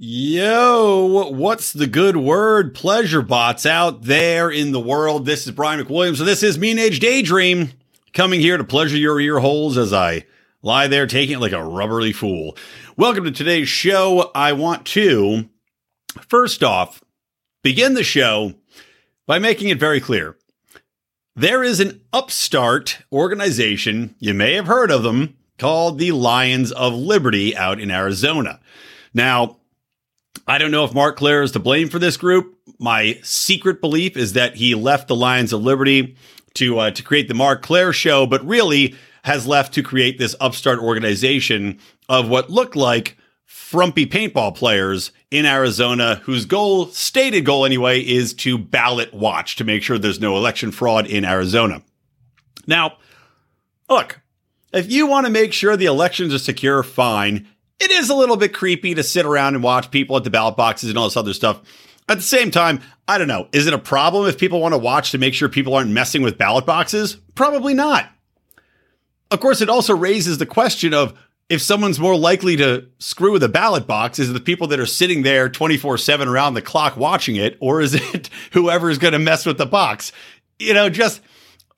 Yo, what's the good word? Pleasure bots out there in the world. This is Brian McWilliams, and this is Mean Age Daydream coming here to pleasure your ear holes as I lie there taking it like a rubberly fool. Welcome to today's show. I want to, first off, begin the show by making it very clear. There is an upstart organization, you may have heard of them, called the Lions of Liberty out in Arizona. Now, I don't know if Marc Clair is to blame for this group. My secret belief is that he left the Lions of Liberty to uh, to create the Marc Clair show, but really has left to create this upstart organization of what looked like frumpy paintball players in Arizona, whose goal, stated goal anyway, is to ballot watch to make sure there's no election fraud in Arizona. Now, look, if you want to make sure the elections are secure, fine it is a little bit creepy to sit around and watch people at the ballot boxes and all this other stuff. At the same time, I don't know. Is it a problem if people want to watch to make sure people aren't messing with ballot boxes? Probably not. Of course, it also raises the question of if someone's more likely to screw with a ballot box, is it the people that are sitting there 24 7 around the clock watching it, or is it whoever's going to mess with the box? You know, just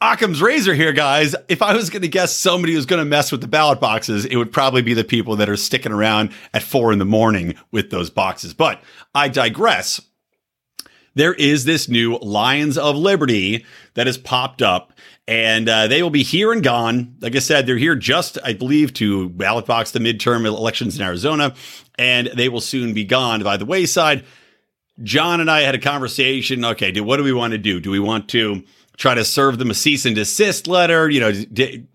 Occam's razor here, guys. If I was going to guess somebody who's going to mess with the ballot boxes, it would probably be the people that are sticking around at four in the morning with those boxes. But I digress. There is this new Lions of Liberty that has popped up, and uh, they will be here and gone. Like I said, they're here just, I believe, to ballot box the midterm elections in Arizona, and they will soon be gone by the wayside. John and I had a conversation. Okay, do what do we want to do? Do we want to try to serve them a cease and desist letter, you know,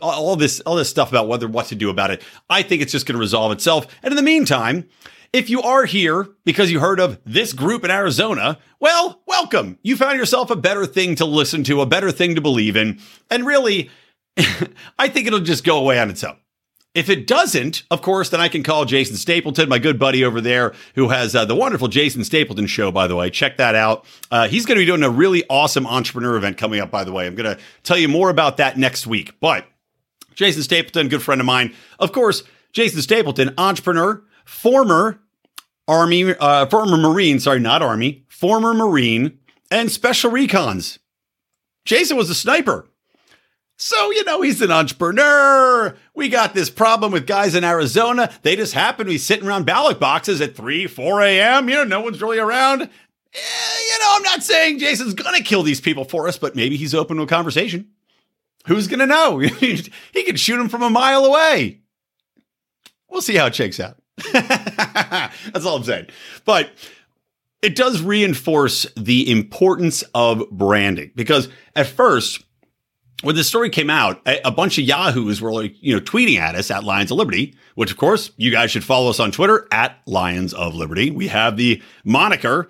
all this all this stuff about whether what to do about it. I think it's just going to resolve itself. And in the meantime, if you are here because you heard of this group in Arizona, well, welcome. You found yourself a better thing to listen to, a better thing to believe in. And really, I think it'll just go away on its own. If it doesn't, of course, then I can call Jason Stapleton, my good buddy over there, who has uh, the wonderful Jason Stapleton show, by the way. Check that out. Uh, he's going to be doing a really awesome entrepreneur event coming up, by the way. I'm going to tell you more about that next week. But Jason Stapleton, good friend of mine. Of course, Jason Stapleton, entrepreneur, former Army, uh, former Marine, sorry, not Army, former Marine, and special recons. Jason was a sniper. So, you know, he's an entrepreneur. We got this problem with guys in Arizona. They just happen to be sitting around ballot boxes at 3, 4 a.m. You know, no one's really around. Eh, you know, I'm not saying Jason's going to kill these people for us, but maybe he's open to a conversation. Who's going to know? he could shoot him from a mile away. We'll see how it shakes out. That's all I'm saying. But it does reinforce the importance of branding because at first, when the story came out, a, bunch of yahoos were like, you know, tweeting at us at Lions of Liberty, which of course you guys should follow us on Twitter at Lions of Liberty. We have the moniker.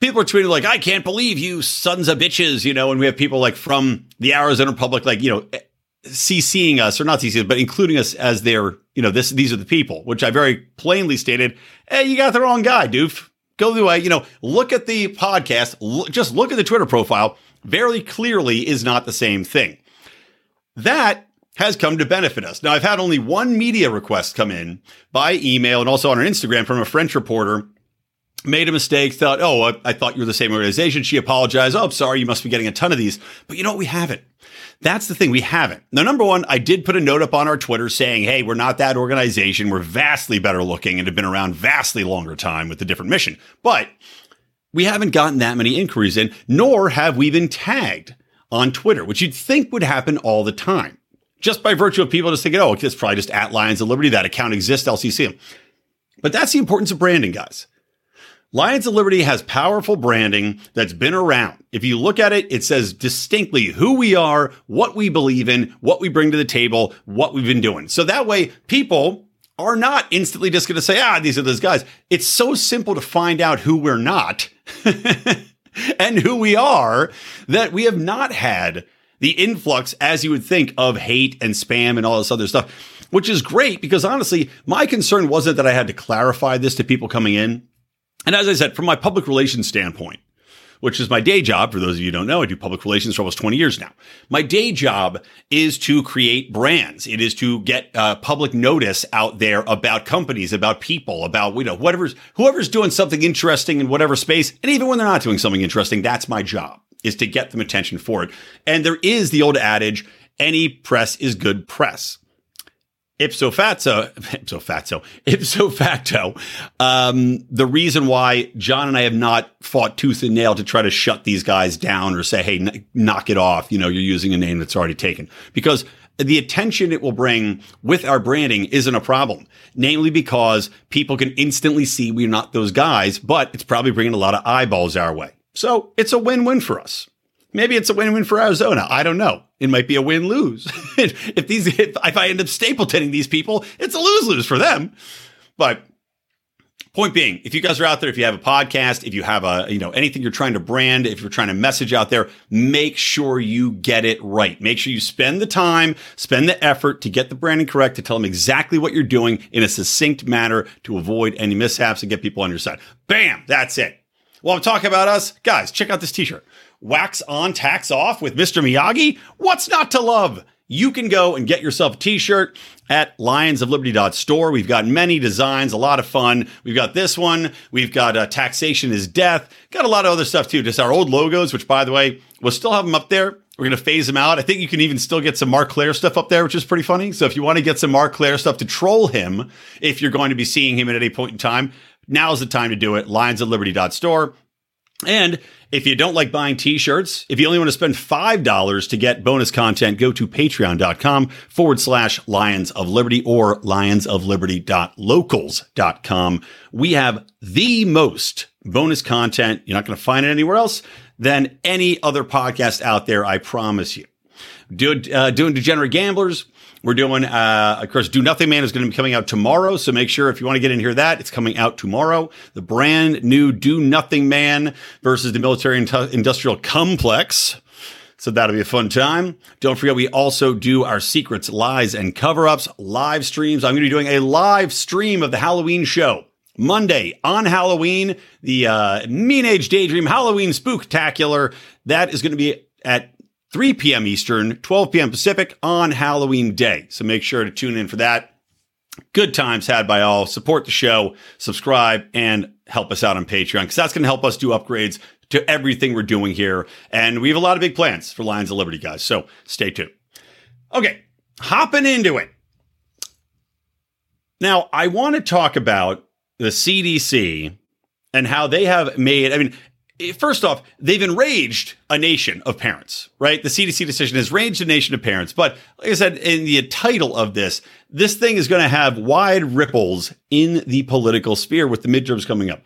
People are tweeting like, I can't believe you sons of bitches, you know, and we have people like from the Arizona public, like, you know, eh, CCing us or not CCing, but including us as their, you know, this, these are the people, which I very plainly stated, Hey, you got the wrong guy, doof. Go the way, you know, look at the podcast, look, just look at the Twitter profile very clearly is not the same thing. That has come to benefit us. Now, I've had only one media request come in by email and also on our Instagram from a French reporter. Made a mistake, thought, oh, I, I thought you were the same organization. She apologized. Oh, I'm sorry. You must be getting a ton of these. But you know what? We haven't. That's the thing. We haven't. Now, number one, I did put a note up on our Twitter saying, hey, we're not that organization. We're vastly better looking and have been around vastly longer time with a different mission. But we haven't gotten that many inquiries in, nor have we been tagged on Twitter, which you'd think would happen all the time. Just by virtue of people just thinking, oh, it's probably just at Lions of Liberty, that account exists, LCC. But that's the importance of branding, guys. Lions of Liberty has powerful branding that's been around. If you look at it, it says distinctly who we are, what we believe in, what we bring to the table, what we've been doing. So that way, people are not instantly just going to say, ah, these are those guys. It's so simple to find out who we're not and who we are that we have not had the influx, as you would think, of hate and spam and all this other stuff, which is great because honestly, my concern wasn't that I had to clarify this to people coming in. And as I said, from my public relations standpoint, which is my day job. For those of you who don't know, I do public relations for almost 20 years now. My day job is to create brands. It is to get uh, public notice out there about companies, about people, about, you know, whatever's, whoever's doing something interesting in whatever space. And even when they're not doing something interesting, that's my job is to get them attention for it. And there is the old adage, any press is good press ipso facto, ipso facto, ipso facto, um, the reason why John and I have not fought tooth and nail to try to shut these guys down or say, hey, n- knock it off. You know, you're using a name that's already taken because the attention it will bring with our branding isn't a problem. Namely, because people can instantly see we're not those guys, but it's probably bringing a lot of eyeballs our way. So it's a win-win for us. Maybe it's a win-win for Arizona. I don't know. It might be a win-lose. if these, if, if I end up stapletoning these people, it's a lose-lose for them. But point being, if you guys are out there, if you have a podcast, if you have a, you know, anything you're trying to brand, if you're trying to message out there, make sure you get it right. Make sure you spend the time, spend the effort to get the branding correct, to tell them exactly what you're doing in a succinct manner to avoid any mishaps and get people on your side. Bam! That's it. Well, I'm talking about us. Guys, check out this t-shirt wax on, tax off with Mr. Miyagi? What's not to love? You can go and get yourself a t-shirt at lionsofliberty.store. We've got many designs, a lot of fun. We've got this one. We've got uh, taxation is death. Got a lot of other stuff too. Just our old logos, which by the way, we'll still have them up there. We're going to phase them out. I think you can even still get some Marc Clair stuff up there, which is pretty funny. So if you want to get some Marc Clair stuff to troll him, if you're going to be seeing him at any point in time, now's the time to do it. Lionsofliberty.store. And if you don't like buying t-shirts, if you only want to spend $5 to get bonus content, go to patreon.com forward slash Lions of Liberty or lionsofliberty.locals.com. We have the most bonus content. You're not going to find it anywhere else than any other podcast out there. I promise you. Do, uh, doing Degenerate Gamblers, we're doing, uh, of course, Do Nothing Man is going to be coming out tomorrow. So make sure if you want to get in here that it's coming out tomorrow. The brand new Do Nothing Man versus the military industrial complex. So that'll be a fun time. Don't forget, we also do our secrets, lies, and cover ups live streams. I'm going to be doing a live stream of the Halloween show. Monday on Halloween, the uh, Mean Age Daydream Halloween Spooktacular. That is going to be at 3 p.m. Eastern, 12 p.m. Pacific on Halloween Day. So make sure to tune in for that. Good times had by all. Support the show, subscribe, and help us out on Patreon because that's going to help us do upgrades to everything we're doing here. And we have a lot of big plans for Lions of Liberty, guys. So stay tuned. Okay, hopping into it. Now, I want to talk about the CDC and how they have made, I mean, First off, they've enraged a nation of parents, right? The CDC decision has enraged a nation of parents. But like I said, in the title of this, this thing is going to have wide ripples in the political sphere with the midterms coming up.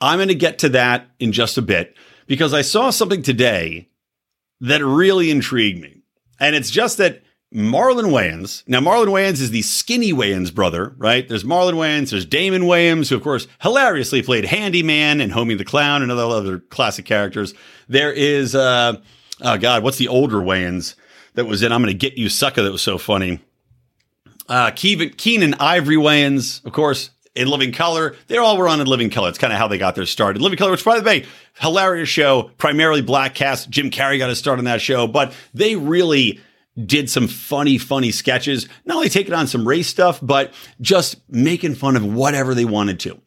I'm going to get to that in just a bit because I saw something today that really intrigued me. And it's just that Marlon Wayans. Now, Marlon Wayans is the skinny Wayans brother, right? There's Marlon Wayans, there's Damon Wayans, who, of course, hilariously played Handyman and Homie the Clown and other, other classic characters. There is, uh, oh God, what's the older Wayans that was in I'm Gonna Get You Sucker that was so funny? Uh, Keenen Ivory Wayans, of course, in Living Color. They all were on in Living Color. It's kind of how they got their start. In Living Color, which, by the way, hilarious show, primarily black cast. Jim Carrey got his start on that show, but they really did some funny, funny sketches, not only taking on some race stuff, but just making fun of whatever they wanted to.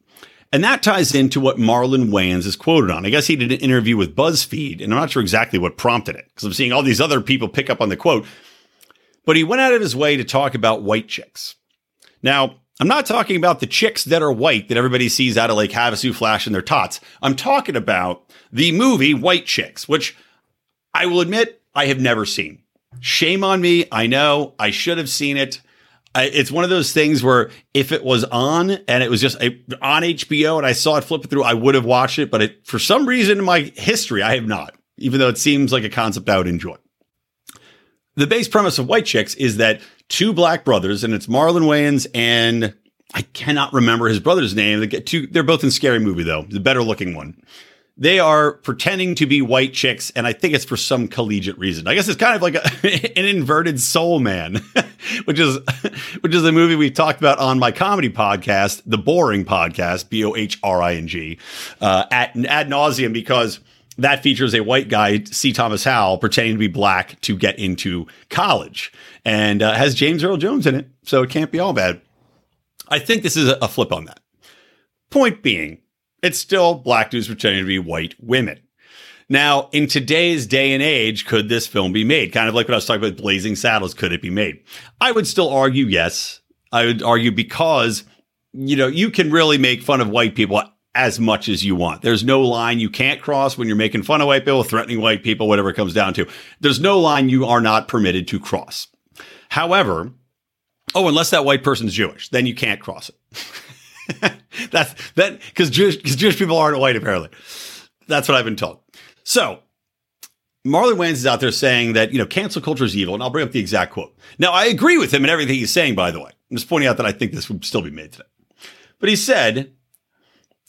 And that ties into what Marlon Wayans is quoted on. I guess he did an interview with BuzzFeed, and I'm not sure exactly what prompted it because I'm seeing all these other people pick up on the quote. But he went out of his way to talk about white chicks. Now, I'm not talking about the chicks that are white that everybody sees out of Lake Havasu flashing their tots. I'm talking about the movie White Chicks, which I will admit I have never seen. Shame on me. I know I should have seen it. I, it's one of those things where if it was on and it was just a, on HBO and I saw it flip through, I would have watched it. But it, for some reason in my history, I have not, even though it seems like a concept I would enjoy. The base premise of White Chicks is that two black brothers, and it's Marlon Wayans and I cannot remember his brother's name. They get two, they're both in Scary Movie though, the better looking one they are pretending to be white chicks, and I think it's for some collegiate reason. I guess it's kind of like a, an inverted soul man, which is which is a movie we've talked about on my comedy podcast, the BOHRing Podcast, B O H R I N G, uh, at ad nauseum because that features a white guy, C. Thomas Howell, pretending to be black to get into college, and uh, has James Earl Jones in it, so it can't be all bad. I think this is a, a flip on that. Point being, it's still black dudes pretending to be white women. Now, in today's day and age, could this film be made? Kind of like what I was talking about Blazing Saddles, could it be made? I would still argue yes. I would argue because, you know, you can really make fun of white people as much as you want. There's no line you can't cross when you're making fun of white people, threatening white people, whatever it comes down to. There's no line you are not permitted to cross. However, oh, unless that white person's Jewish, then you can't cross it. That's that because Jewish because Jewish people aren't white apparently. That's what I've been told. So Marlon Wayans is out there saying that you know cancel culture is evil, and I'll bring up the exact quote. Now I agree with him in everything he's saying. By the way, I'm just pointing out that I think this would still be made today. But he said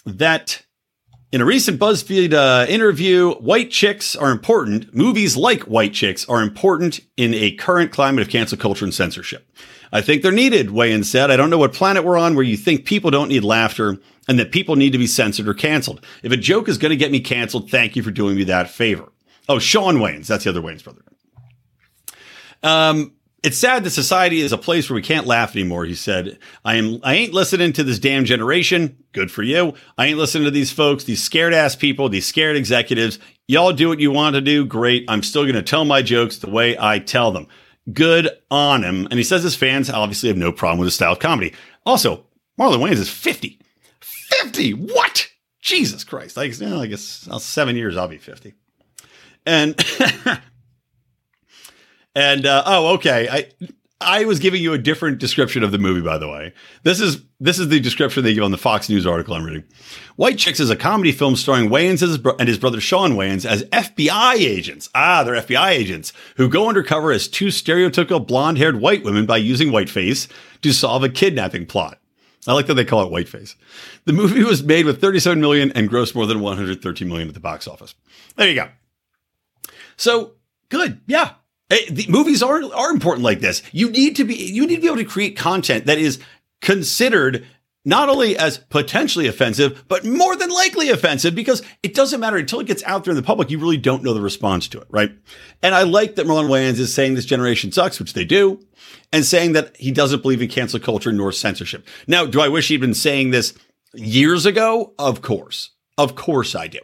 that in a recent BuzzFeed uh, interview, white chicks are important. Movies like White Chicks are important in a current climate of cancel culture and censorship. I think they're needed, Wayans said. I don't know what planet we're on where you think people don't need laughter and that people need to be censored or canceled. If a joke is going to get me canceled, thank you for doing me that favor. Oh, Shawn Wayans. That's the other Wayans brother. Um, it's sad that society is a place where we can't laugh anymore, he said. I am I ain't listening to this damn generation. Good for you. I ain't listening to these folks, these scared ass people, these scared executives. Y'all do what you want to do. Great. I'm still going to tell my jokes the way I tell them. Good on him. And he says his fans obviously have no problem with his style of comedy. Also, Marlon Wayans is 50. 50? What? Jesus Christ. I guess, I guess uh, seven years, I'll be 50. And, and, uh, oh, okay. I, I was giving you a different description of the movie, by the way. This is this is the description they give on the Fox News article I'm reading. White Chicks is a comedy film starring Wayans and his brother Shawn Wayans as FBI agents. Ah, they're FBI agents who go undercover as two stereotypical blonde-haired white women by using whiteface to solve a kidnapping plot. I like that they call it whiteface. The movie was made with 37 million and grossed more than 113 million at the box office. There you go. So good, yeah. Eh, the movies are are important like this. You need to be you need to be able to create content that is considered not only as potentially offensive, but more than likely offensive because it doesn't matter until it gets out there in the public. You really don't know the response to it, right? And I like that Marlon Wayans is saying this generation sucks, which they do, and saying that he doesn't believe in cancel culture nor censorship. Now, do I wish he'd been saying this years ago? Of course. Of course I do.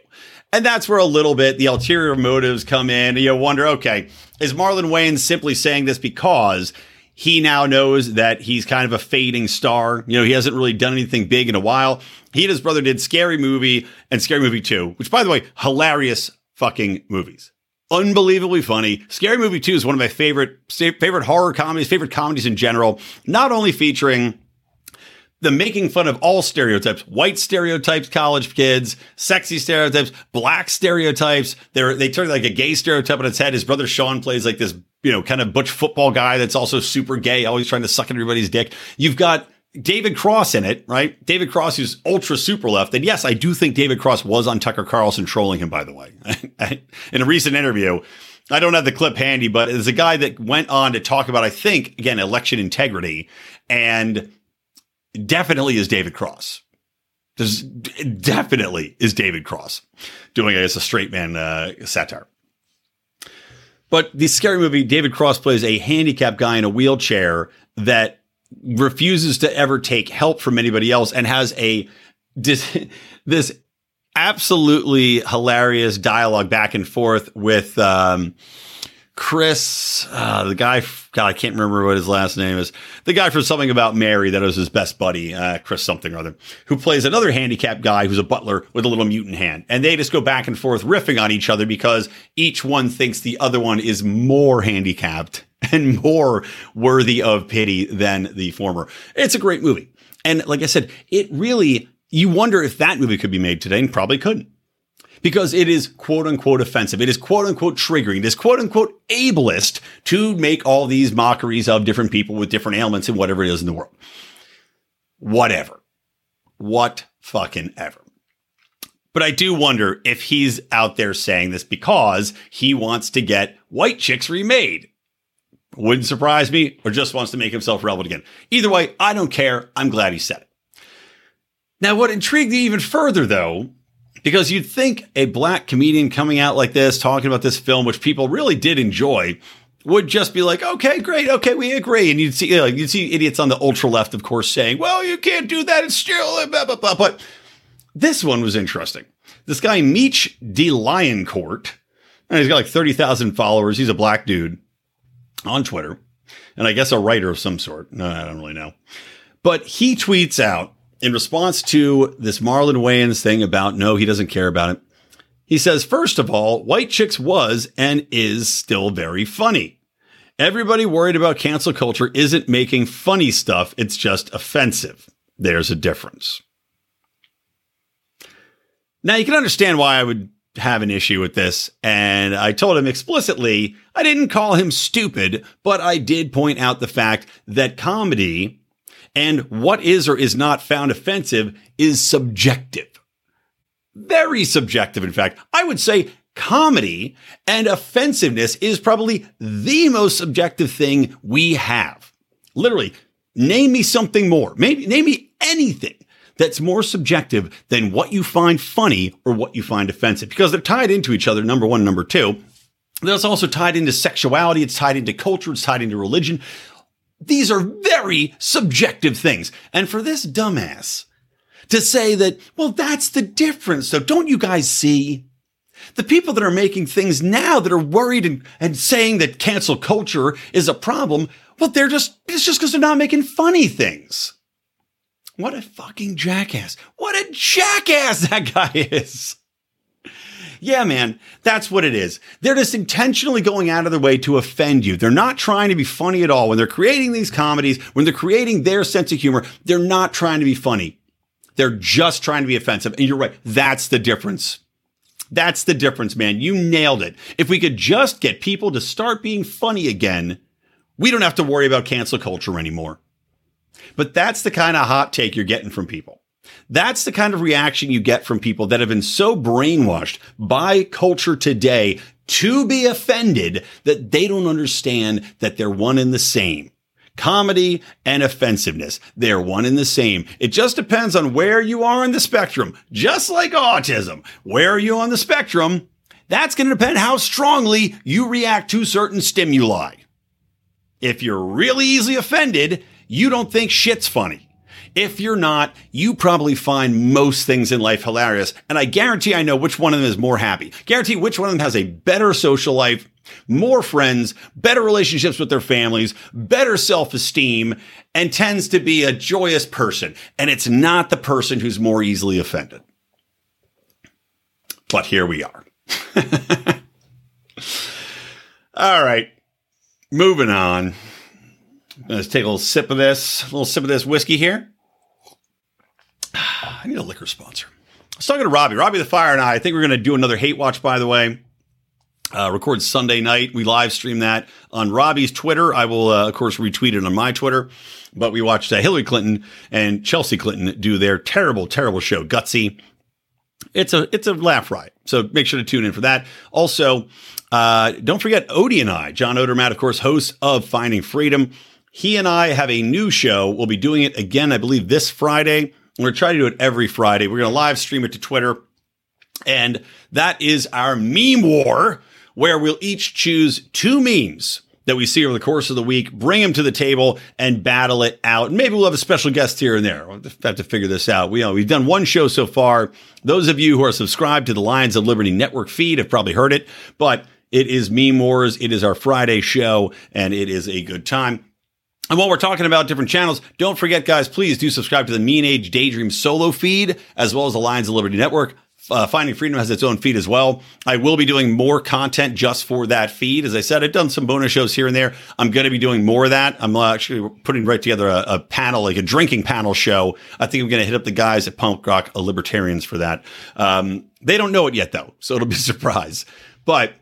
And that's where a little bit the ulterior motives come in. You wonder, okay, is Marlon Wayans simply saying this because he now knows that he's kind of a fading star? You know, he hasn't really done anything big in a while. He and his brother did Scary Movie and Scary Movie 2, which, by the way, hilarious fucking movies. Unbelievably funny. Scary Movie 2 is one of my favorite favorite horror comedies, favorite comedies in general, not only featuring the making fun of all stereotypes, white stereotypes, college kids, sexy stereotypes, black stereotypes. They're, they turn like a gay stereotype on its head. His brother Shawn plays like this, you know, kind of butch football guy that's also super gay, always trying to suck everybody's dick. You've got David Cross in it, right? David Cross who's ultra super left. And yes, I do think David Cross was on Tucker Carlson trolling him, by the way. in a recent interview, I don't have the clip handy, but there's a guy that went on to talk about, I think, again, election integrity and definitely is David Cross. There's definitely is David Cross doing, I guess, a straight man uh, satire. But the scary movie, David Cross plays a handicapped guy in a wheelchair that refuses to ever take help from anybody else and has a this, this absolutely hilarious dialogue back and forth with um, Chris, uh, the guy, God, I can't remember what his last name is. The guy from Something About Mary that was his best buddy, uh, Chris something or other, who plays another handicapped guy who's a butler with a little mutant hand. And they just go back and forth riffing on each other because each one thinks the other one is more handicapped and more worthy of pity than the former. It's a great movie. And like I said, it really, you wonder if that movie could be made today and probably couldn't because it is quote unquote offensive. It is quote unquote triggering. It is quote unquote ableist to make all these mockeries of different people with different ailments and whatever it is in the world. Whatever. What fucking ever. But I do wonder if he's out there saying this because he wants to get White Chicks remade. Wouldn't surprise me, or just wants to make himself relevant again. Either way, I don't care. I'm glad he said it. Now, what intrigued me even further, though, because you'd think a black comedian coming out like this, talking about this film, which people really did enjoy, would just be like, okay, great, okay, we agree. And you'd see, you know, you'd see idiots on the ultra left, of course, saying, well, you can't do that. It's still blah, blah, blah. But this one was interesting. This guy, Meech D. Lioncourt, and he's got like 30,000 followers. He's a black dude on Twitter, and I guess a writer of some sort. No, I don't really know. But he tweets out in response to this Marlon Wayans thing about no, he doesn't care about it. He says, first of all, White Chicks was and is still very funny. Everybody worried about cancel culture isn't making funny stuff, it's just offensive. There's a difference. Now, you can understand why I would have an issue with this. And I told him explicitly, I didn't call him stupid, but I did point out the fact that comedy and what is or is not found offensive is subjective. Very subjective, in fact. I would say comedy and offensiveness is probably the most subjective thing we have. Literally, name me something more. Maybe name me anything that's more subjective than what you find funny or what you find offensive because they're tied into each other. Number one, number two. That's also tied into sexuality. It's tied into culture. It's tied into religion. These are very subjective things. And for this dumbass to say that, well, that's the difference. So don't you guys see? The people that are making things now that are worried and, and saying that cancel culture is a problem, well, they're just, it's just because they're not making funny things. What a fucking jackass. What a jackass that guy is. Yeah, man, that's what it is. They're just intentionally going out of their way to offend you. They're not trying to be funny at all. When they're creating these comedies, when they're creating their sense of humor, they're not trying to be funny. They're just trying to be offensive. And you're right. That's the difference. That's the difference, man. You nailed it. If we could just get people to start being funny again, we don't have to worry about cancel culture anymore. But that's the kind of hot take you're getting from people. That's the kind of reaction you get from people that have been so brainwashed by culture today to be offended that they don't understand that they're one and the same. Comedy and offensiveness. They're one and the same. It just depends on where you are on the spectrum. Just like autism. Where are you on the spectrum? That's going to depend how strongly you react to certain stimuli. If you're really easily offended, you don't think shit's funny. If you're not, you probably find most things in life hilarious. And I guarantee I know which one of them is more happy. Guarantee which one of them has a better social life, more friends, better relationships with their families, better self esteem, and tends to be a joyous person. And it's not the person who's more easily offended. But here we are. All right. Moving on. Let's take a little sip of this, a little sip of this whiskey here. I need a liquor sponsor. I was talking to Robbie, Robbie the Fire, and I. I think we're going to do another hate watch. By the way, uh, record Sunday night. We live stream that on Robbie's Twitter. I will, uh, of course, retweet it on my Twitter. But we watched uh, Hillary Clinton and Chelsea Clinton do their terrible, terrible show, Gutsy. It's a it's a laugh riot. So make sure to tune in for that. Also, uh, don't forget Odie and I, John Odermatt, of course, host of Finding Freedom. He and I have a new show. We'll be doing it again, I believe, this Friday. We're to try to do it every Friday. We're going to live stream it to Twitter. And that is our meme war, where we'll each choose two memes that we see over the course of the week, bring them to the table and battle it out. Maybe we'll have a special guest here and there. We'll have to figure this out. We you know we've done one show so far. Those of you who are subscribed to the Lions of Liberty Network feed have probably heard it, but it is Meme Wars. It is our Friday show, and it is a good time. And while we're talking about different channels, don't forget, guys, please do subscribe to the Mean Age Daydream solo feed, as well as the Lions of Liberty Network. Uh, Finding Freedom has its own feed as well. I will be doing more content just for that feed. As I said, I've done some bonus shows here and there. I'm going to be doing more of that. I'm actually putting right together a, a panel, like a drinking panel show. I think I'm going to hit up the guys at Punk Rock Libertarians for that. Um, they don't know it yet, though, so it'll be a surprise. But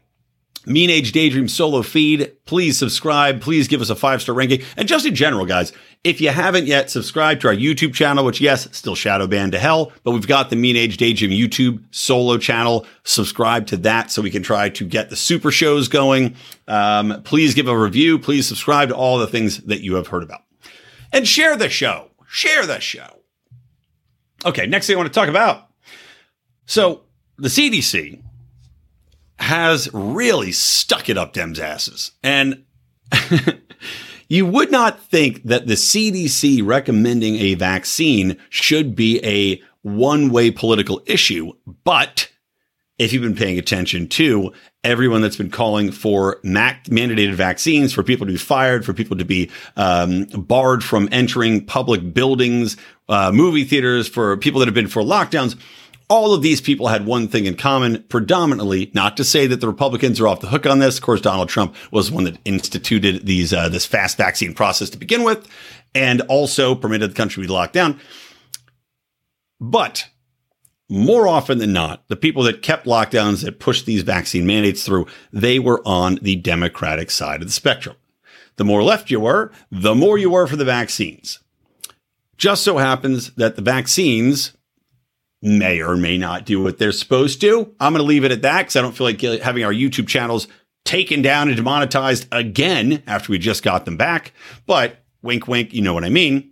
Mean Age Daydream solo feed. Please subscribe. Please give us a five star ranking. And just in general, guys, If you haven't yet, subscribed to our YouTube channel, which yes, still shadow banned to hell, but we've got the Mean Age Daydream YouTube solo channel. Subscribe to that so we can try to get the super shows going. Um, please give a review. Please subscribe to all the things that you have heard about and share the show. Share the show. Okay. Next thing I want to talk about. So the CDC has really stuck it up Dem's asses. And you would not think that the CDC recommending a vaccine should be a one way political issue. But if you've been paying attention to everyone that's been calling for mac- mandated vaccines, for people to be fired, for people to be um, barred from entering public buildings, uh, movie theaters, for people that have been for lockdowns, all of these people had one thing in common, predominantly, not to say that the Republicans are off the hook on this. Of course, Donald Trump was one that instituted these, uh, this fast vaccine process to begin with, and also permitted the country to be locked down. But more often than not, the people that kept lockdowns, that pushed these vaccine mandates through, they were on the Democratic side of the spectrum. The more left you were, the more you were for the vaccines. Just so happens that the vaccines may or may not do what they're supposed to. I'm going to leave it at that because I don't feel like having our YouTube channels taken down and demonetized again after we just got them back. But wink, wink, you know what I mean.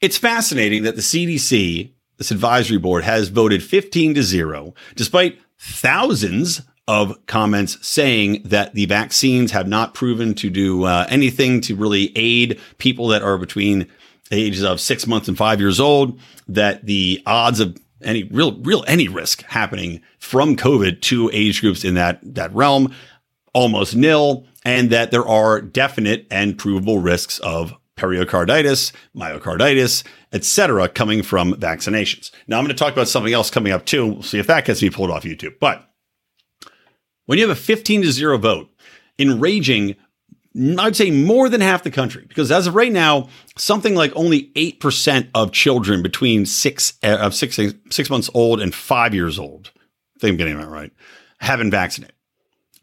It's fascinating that the CDC, this advisory board, has voted 15 to 0, despite thousands of comments saying that the vaccines have not proven to do uh, anything to really aid people that are between ages of six months and five years old, that the odds of any real, real, any risk happening from COVID to age groups in that, that realm almost nil. And that there are definite and provable risks of pericarditis, myocarditis, etc., coming from vaccinations. Now I'm going to talk about something else coming up too. We'll see if that gets me pulled off YouTube. But when you have a 15 to 0 vote, enraging I'd say more than half the country, because as of right now, something like only 8% of children between six, uh, of six, six months old and five years old, I think I'm getting that right, have been vaccinated.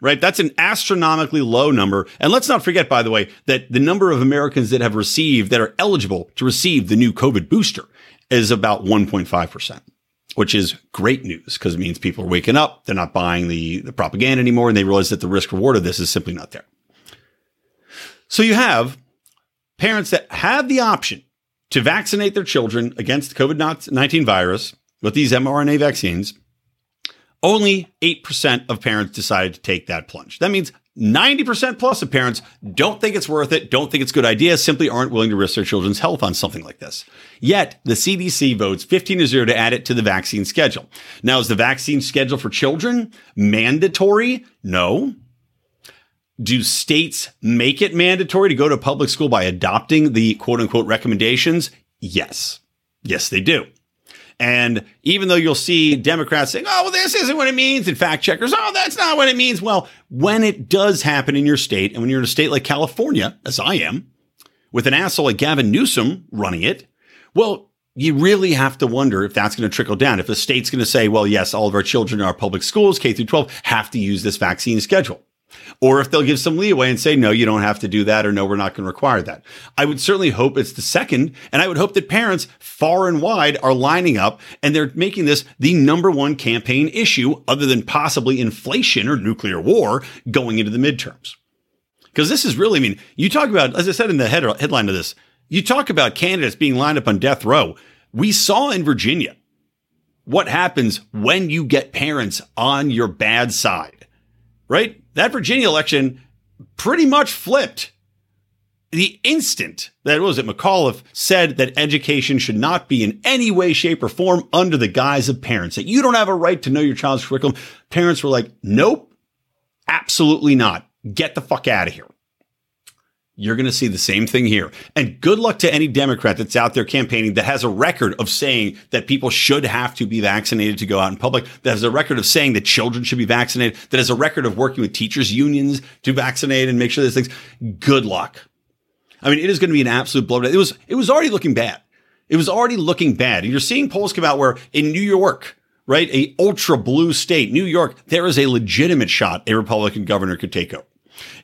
Right? That's an astronomically low number. And let's not forget, by the way, that the number of Americans that have received, that are eligible to receive the new COVID booster is about 1.5% which is great news because it means people are waking up. They're not buying the, the propaganda anymore and they realize that the risk reward of this is simply not there. So you have parents that have the option to vaccinate their children against COVID 19 virus with these mRNA vaccines. Only 8% of parents decided to take that plunge. That means 90% plus of parents don't think it's worth it, don't think it's a good idea, simply aren't willing to risk their children's health on something like this. Yet the CDC votes 15 to 0 to add it to the vaccine schedule. Now, is the vaccine schedule for children mandatory? No. Do states make it mandatory to go to public school by adopting the quote unquote recommendations? Yes. Yes, they do. And even though you'll see Democrats saying, oh, well, this isn't what it means, and fact checkers, oh, that's not what it means. Well, when it does happen in your state, and when you're in a state like California, as I am, with an asshole like Gavin Newsom running it, well, you really have to wonder if that's going to trickle down. If the state's going to say, well, yes, all of our children in our public schools, K through 12, have to use this vaccine schedule. Or if they'll give some leeway and say, no, you don't have to do that, or no, we're not going to require that. I would certainly hope it's the second. And I would hope that parents far and wide are lining up and they're making this the number one campaign issue other than possibly inflation or nuclear war going into the midterms. Because this is really, I mean, you talk about, as I said in the head, headline of this, you talk about candidates being lined up on death row. We saw in Virginia what happens when you get parents on your bad side, right? That Virginia election pretty much flipped. The instant that was it, McAuliffe said that education should not be in any way, shape, or form under the guise of parents, that you don't have a right to know your child's curriculum. Parents were like, nope, absolutely not. Get the fuck out of here. You're going to see the same thing here. And good luck to any Democrat that's out there campaigning that has a record of saying that people should have to be vaccinated to go out in public, that has a record of saying that children should be vaccinated, that has a record of working with teachers unions to vaccinate and make sure these things. Good luck. I mean, it is going to be an absolute blow. It was, it was already looking bad. It was already looking bad. And you're seeing polls come out where in New York, right, a ultra blue state, New York, there is a legitimate shot a Republican governor could take over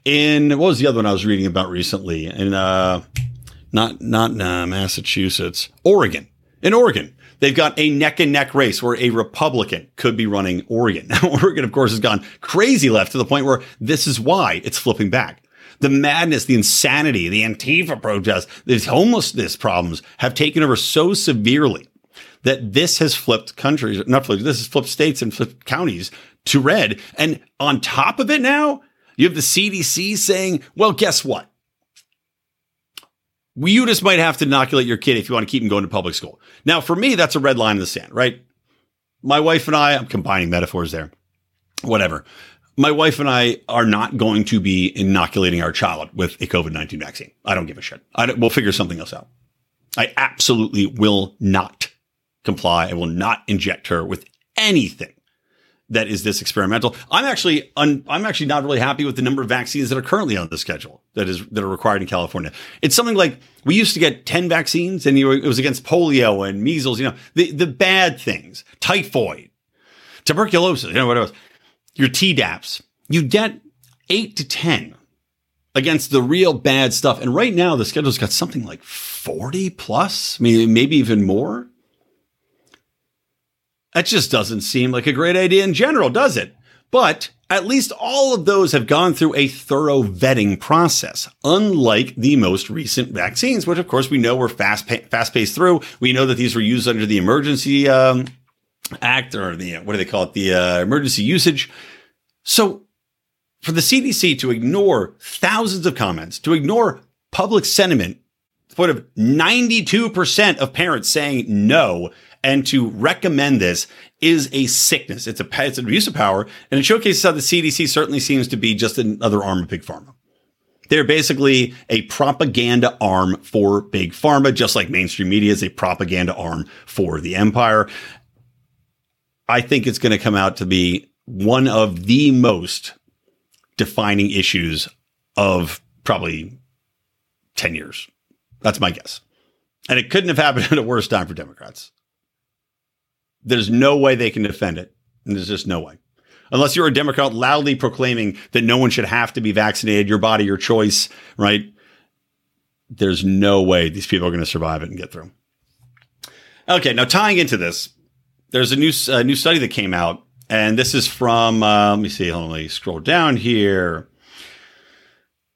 in what was the other one I was reading about recently? In uh, not not uh, Massachusetts, Oregon. In Oregon, they've got a neck and neck race where a Republican could be running Oregon. Now, Oregon, of course, has gone crazy left to the point where this is why it's flipping back. The madness, the insanity, the Antifa protests, these homelessness problems have taken over so severely that this has flipped countries, not flipped, this has flipped states and flipped counties to red. And on top of it now, you have the CDC saying, well, guess what? You just might have to inoculate your kid if you want to keep him going to public school. Now, for me, that's a red line in the sand, right? My wife and I, I'm combining metaphors there, whatever. My wife and I are not going to be inoculating our child with a COVID 19 vaccine. I don't give a shit. we'll figure something else out. I absolutely will not comply. I will not inject her with anything that is this experimental. I'm actually un, I'm actually not really happy with the number of vaccines that are currently on the schedule that is that are required in California. It's something like we used to get 10 vaccines and it was against polio and measles, you know, the the bad things, typhoid, tuberculosis, you know what else. Your Tdaps. You get 8 to 10 against the real bad stuff. And right now the schedule's got something like 40 plus, I mean maybe even more. That just doesn't seem like a great idea in general, does it? But at least all of those have gone through a thorough vetting process, unlike the most recent vaccines, which of course we know were fast fast paced through. We know that these were used under the Emergency um, Act or the what do they call it, the uh, emergency usage. So for the CDC to ignore thousands of comments, to ignore public sentiment, to point of 92% of parents saying no, and to recommend this is a sickness. It's a it's an abuse of power, and it showcases how the CDC certainly seems to be just another arm of big pharma. They're basically a propaganda arm for big pharma, just like mainstream media is a propaganda arm for the empire. I think it's going to come out to be one of the most defining issues of probably 10 years. That's my guess. And it couldn't have happened at a worse time for Democrats. There's no way they can defend it. And there's just no way. Unless you're a Democrat loudly proclaiming that no one should have to be vaccinated, your body, your choice, right? There's no way these people are going to survive it and get through. Okay, now tying into this, there's a new new study that came out, and this is from. Uh, let me see. Let me scroll down here.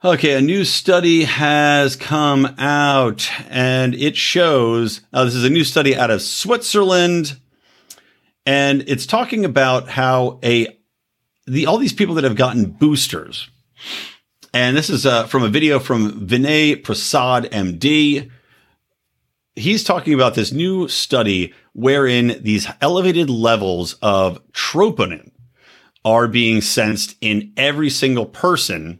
Okay, a new study has come out, and it shows. Uh, this is a new study out of Switzerland and it's talking about how a the all these people that have gotten boosters, and this is uh, from a video from Vinay Prasad, MD. He's talking about this new study wherein these elevated levels of troponin are being sensed in every single person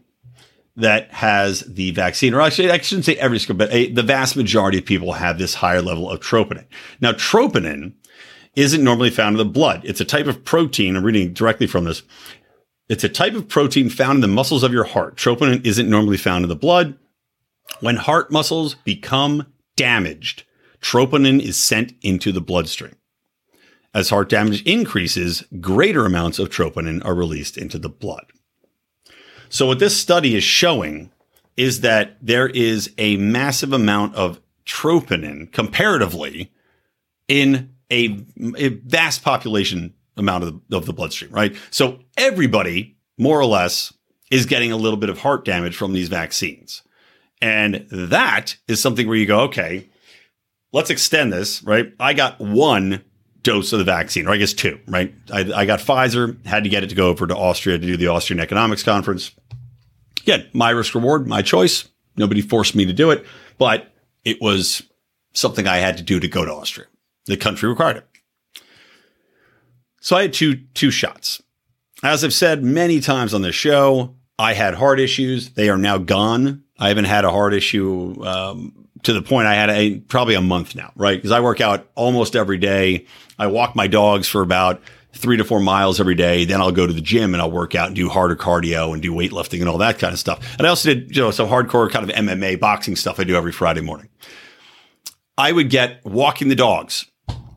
that has the vaccine, or actually, I shouldn't say every single, but a, the vast majority of people have this higher level of troponin. Now, troponin isn't normally found in the blood. It's a type of protein. I'm reading directly from this. It's a type of protein found in the muscles of your heart. Troponin isn't normally found in the blood. When heart muscles become damaged, troponin is sent into the bloodstream. As heart damage increases, greater amounts of troponin are released into the blood. So, what this study is showing is that there is a massive amount of troponin comparatively in a, a vast population amount of the, of the bloodstream, right? So everybody, more or less, is getting a little bit of heart damage from these vaccines. And that is something where you go, okay, let's extend this, right? I got one dose of the vaccine, or I guess two, right? I, I got Pfizer, had to get it to go over to Austria to do the Austrian Economics Conference. Again, my risk reward, my choice. Nobody forced me to do it, but it was something I had to do to go to Austria. The country required it. So I had two two shots. As I've said many times on this show, I had heart issues. They are now gone. I haven't had a heart issue um, to the point I had a, probably a month now, right? Because I work out almost every day. I walk my dogs for about three to four miles every day. Then I'll go to the gym and I'll work out and do harder cardio and do weightlifting and all that kind of stuff. And I also did, you know, some hardcore kind of MMA boxing stuff I do every Friday morning. I would get walking the dogs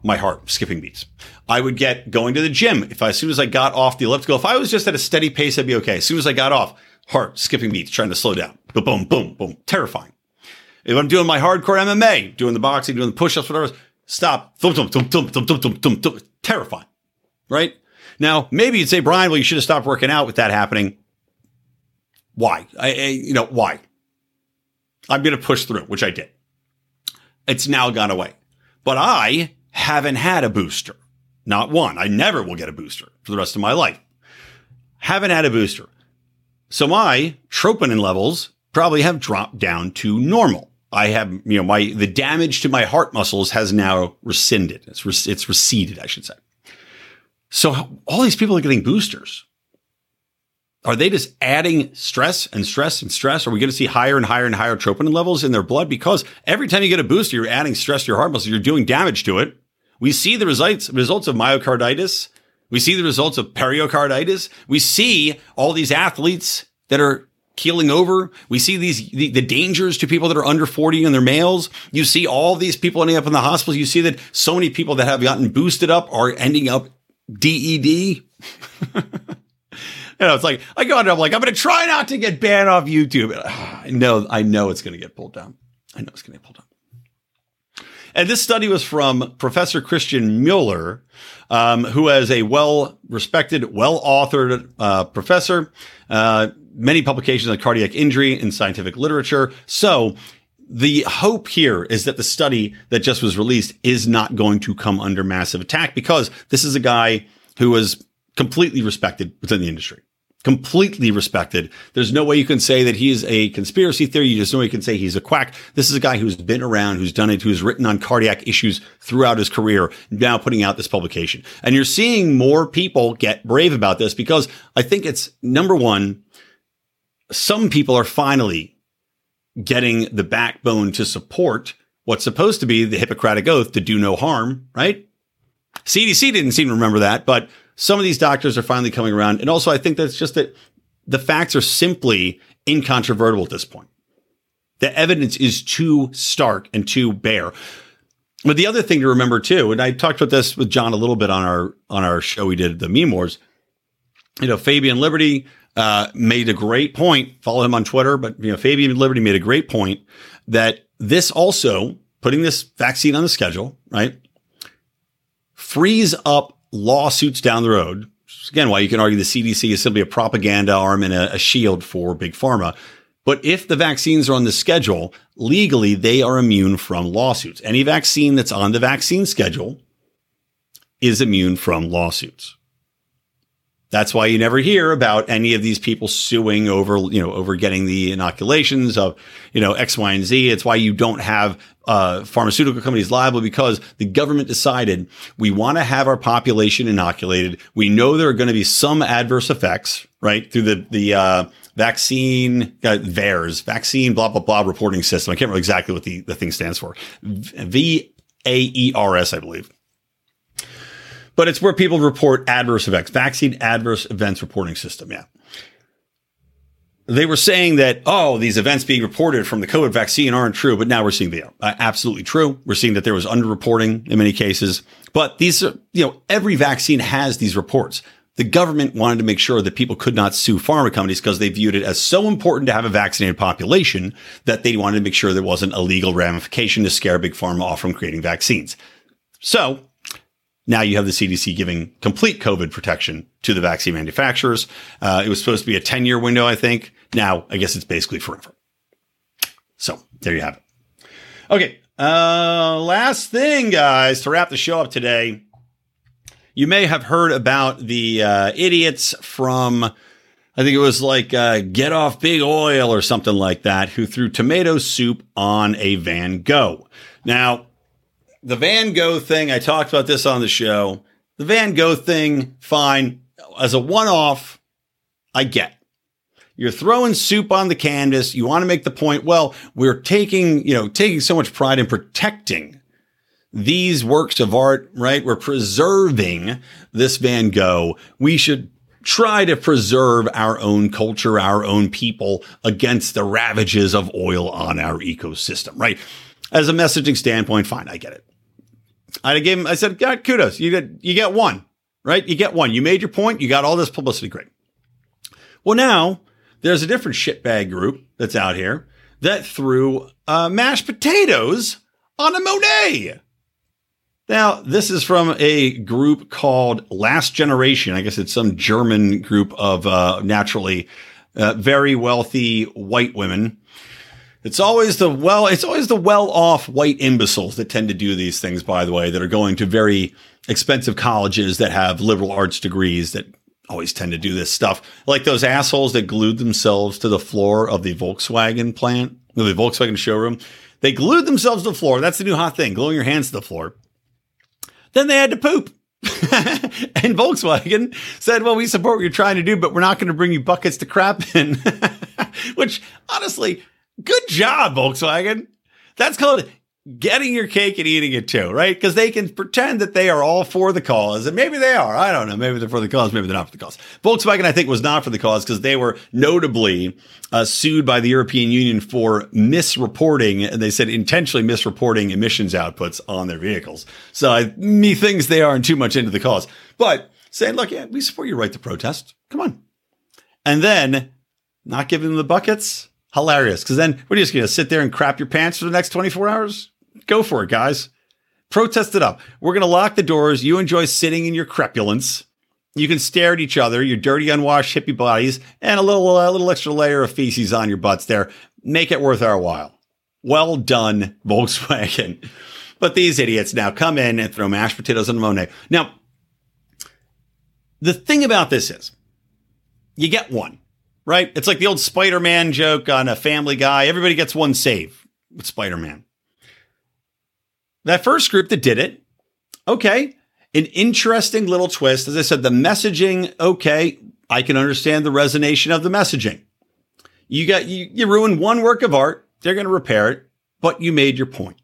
my heart skipping beats. I would get going to the gym. If I, as soon as I got off the elliptical, if I was just at a steady pace, I'd be okay. As soon as I got off, heart skipping beats, trying to slow down. Boom, boom, boom, boom. Terrifying. If I'm doing my hardcore MMA, doing the boxing, doing the push-ups, whatever, stop. Thump, thump, thump, thump, thump, thump, thump, thump, thump. Terrifying, right? Now, maybe you'd say, Brian, well, you should have stopped working out with that happening. Why? I, I you know, why? I'm going to push through, which I did. It's now gone away. But I haven't had a booster. Not one. I never will get a booster for the rest of my life. Haven't had a booster. So my troponin levels probably have dropped down to normal. I have, you know, my, the damage to my heart muscles has now rescinded. It's, it's receded, I should say. So all these people are getting boosters. Are they just adding stress and stress and stress? Are we going to see higher and higher and higher troponin levels in their blood? Because every time you get a booster, you're adding stress to your heart muscles. You're doing damage to it. We see the results, results of myocarditis. We see the results of pericarditis. We see all these athletes that are keeling over. We see these the, the, dangers to people that are under 40 and their males. You see all these people ending up in the hospitals. You see that so many people that have gotten boosted up are ending up DED. you know, it's like I go on, I'm like, I'm going to try not to get banned off YouTube. I know, I know it's going to get pulled down. I know it's going to get pulled down. And this study was from Professor Christian Mueller, um, who is a well respected, well authored uh, professor, uh, many publications on cardiac injury in scientific literature. So the hope here is that the study that just was released is not going to come under massive attack because this is a guy who was completely respected within the industry completely respected. There's no way you can say that he's a conspiracy theory. There's no way you can say he's a quack. This is a guy who's been around, who's done it, who's written on cardiac issues throughout his career, now putting out this publication. And you're seeing more people get brave about this because I think it's number one, some people are finally getting the backbone to support what's supposed to be the Hippocratic oath to do no harm, right? CDC didn't seem to remember that, but some of these doctors are finally coming around. And also, I think that's just that the facts are simply incontrovertible at this point. The evidence is too stark and too bare. But the other thing to remember too, and I talked about this with John a little bit on our on our show we did the meme wars. You know, Fabian Liberty uh, made a great point. Follow him on Twitter, but you know, Fabian Liberty made a great point that this also putting this vaccine on the schedule, right, frees up lawsuits down the road. Again, why you can argue the CDC is simply a propaganda arm and a, a shield for big pharma. But if the vaccines are on the schedule, legally, they are immune from lawsuits. Any vaccine that's on the vaccine schedule is immune from lawsuits. That's why you never hear about any of these people suing over, you know, over getting the inoculations of, you know, X, Y, and Z. It's why you don't have uh, pharmaceutical companies liable because the government decided we want to have our population inoculated. We know there are going to be some adverse effects, right, through the the uh, vaccine uh, VAERS, vaccine blah blah blah reporting system. I can't remember exactly what the the thing stands for. V A E R S, I believe but it's where people report adverse events, vaccine adverse events reporting system. Yeah. They were saying that, oh, these events being reported from the COVID vaccine aren't true, but now we're seeing they are uh, absolutely true. We're seeing that there was underreporting in many cases, but these are, you know, every vaccine has these reports. The government wanted to make sure that people could not sue pharma companies because they viewed it as so important to have a vaccinated population that they wanted to make sure there wasn't a legal ramification to scare big pharma off from creating vaccines. So now you have the CDC giving complete COVID protection to the vaccine manufacturers. Uh, it was supposed to be a 10 year window, I think. Now, I guess it's basically forever. So there you have it. Okay. Uh, last thing, guys, to wrap the show up today. You may have heard about the uh, idiots from, I think it was like uh, Get Off Big Oil or something like that, who threw tomato soup on a Van Gogh. Now, the Van Gogh thing, I talked about this on the show. The Van Gogh thing, fine. As a one off, I get. You're throwing soup on the canvas. You want to make the point, well, we're taking, you know, taking so much pride in protecting these works of art, right? We're preserving this Van Gogh. We should try to preserve our own culture, our own people against the ravages of oil on our ecosystem, right? As a messaging standpoint, fine, I get it. I gave him, I said, God, kudos. You get, you get one, right? You get one. You made your point. You got all this publicity. Great. Well, now there's a different shitbag group that's out here that threw uh, mashed potatoes on a Monet. Now, this is from a group called Last Generation. I guess it's some German group of uh, naturally uh, very wealthy white women. It's always the well, it's always the well-off white imbeciles that tend to do these things. By the way, that are going to very expensive colleges that have liberal arts degrees that always tend to do this stuff. Like those assholes that glued themselves to the floor of the Volkswagen plant, the Volkswagen showroom. They glued themselves to the floor. That's the new hot thing, gluing your hands to the floor. Then they had to poop. and Volkswagen said, well, we support what you're trying to do, but we're not going to bring you buckets to crap in. Which, honestly, good job, Volkswagen. That's called getting your cake and eating it too, right? Because they can pretend that they are all for the cause, and maybe they are. I don't know. Maybe they're for the cause. Maybe they're not for the cause. Volkswagen, I think, was not for the cause because they were notably uh, sued by the European Union for misreporting, and they said intentionally misreporting emissions outputs on their vehicles. So I, methinks they aren't too much into the cause, but saying, "Look, yeah, we support your right to protest. Come on," and then not giving them the buckets. Hilarious. Because then what are you just going to sit there and crap your pants for the next 24 hours? Go for it, guys. Protest it up. We're going to lock the doors. You enjoy sitting in your crepulence. You can stare at each other, your dirty, unwashed hippie bodies, and a little, a little extra layer of feces on your butts there. Make it worth our while. Well done, Volkswagen. But these idiots now come in and throw mashed potatoes on Monet. Now, the thing about this is, you get one, right? It's like the old Spider Man joke on a family guy. Everybody gets one save with Spider Man. That first group that did it, okay, an interesting little twist. As I said, the messaging, okay, I can understand the resonation of the messaging. You got you, you ruined one work of art, they're going to repair it, but you made your point.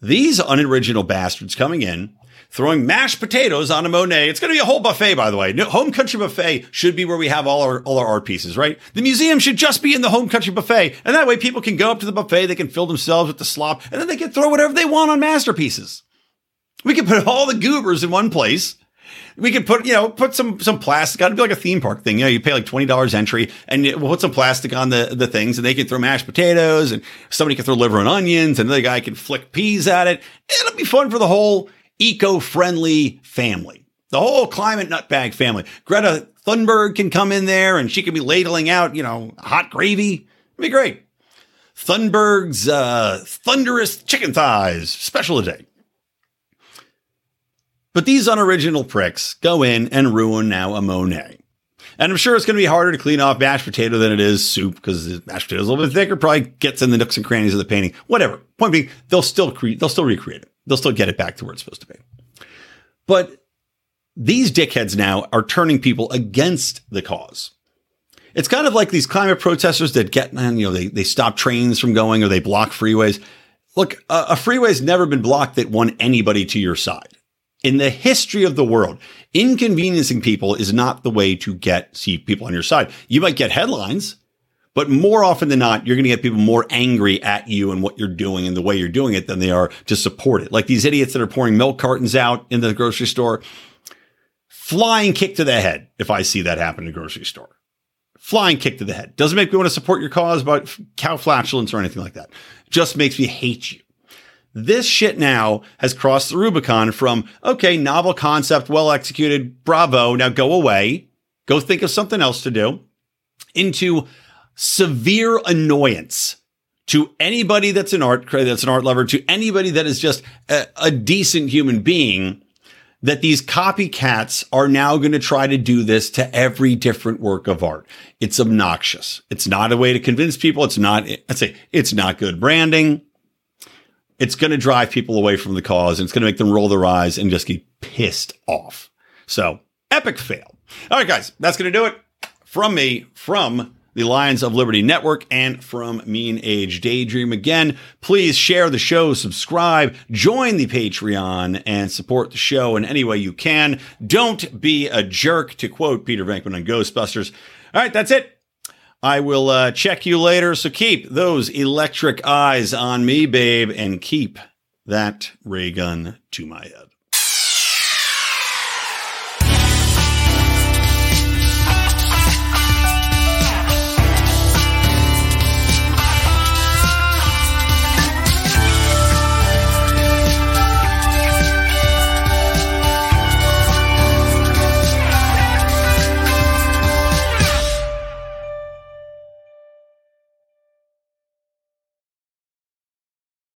These unoriginal bastards coming in, throwing mashed potatoes on a Monet. It's going to be a whole buffet, by the way. Home country buffet should be where we have all our all our art pieces, right? The museum should just be in the home country buffet, and that way people can go up to the buffet, they can fill themselves with the slop, and then they can throw whatever they want on masterpieces. We can put all the goobers in one place. We can put, you know, put some some plastic on. It'd be like a theme park thing. You know, you pay like twenty dollars entry, and we'll put some plastic on the the things, and they can throw mashed potatoes, and somebody can throw liver and onions, and the guy can flick peas at it. It'll be fun for the whole eco-friendly family. The whole climate nutbag family. Greta Thunberg can come in there, and she can be ladling out, you know, hot gravy. It'd be great. Thunberg's uh, thunderous chicken thighs special today. But these unoriginal pricks go in and ruin now a Monet. And I'm sure it's going to be harder to clean off mashed potato than it is soup because mashed potato is a little bit thicker, probably gets in the nooks and crannies of the painting. Whatever. Point being, they'll still create, they'll still recreate it. They'll still get it back to where it's supposed to be. But these dickheads now are turning people against the cause. It's kind of like these climate protesters that get, you know, they, they stop trains from going or they block freeways. Look, a, a freeway's never been blocked that won anybody to your side in the history of the world, inconveniencing people is not the way to get see people on your side. You might get headlines, but more often than not, you're going to get people more angry at you and what you're doing and the way you're doing it than they are to support it. Like these idiots that are pouring milk cartons out in the grocery store. Flying kick to the head if I see that happen in a grocery store. Flying kick to the head. Doesn't make me want to support your cause about cow flatulence or anything like that. Just makes me hate you. This shit now has crossed the Rubicon from, okay, novel concept, well executed, bravo, now go away, go think of something else to do, into severe annoyance to anybody that's an art, that's an art lover, to anybody that is just a, a decent human being that these copycats are now going to try to do this to every different work of art. It's obnoxious. It's not a way to convince people. It's not, I'd say it's not good branding it's going to drive people away from the cause and it's going to make them roll their eyes and just get pissed off. So epic fail. All right, guys, that's going to do it from me, from the Lions of Liberty Network and from Mean Age Daydream. Again, please share the show, subscribe, join the Patreon, and support the show in any way you can. Don't be a jerk, to quote Peter Venkman on Ghostbusters. All right, that's it. I will uh, check you later. So keep those electric eyes on me, babe, and keep that ray gun to my head.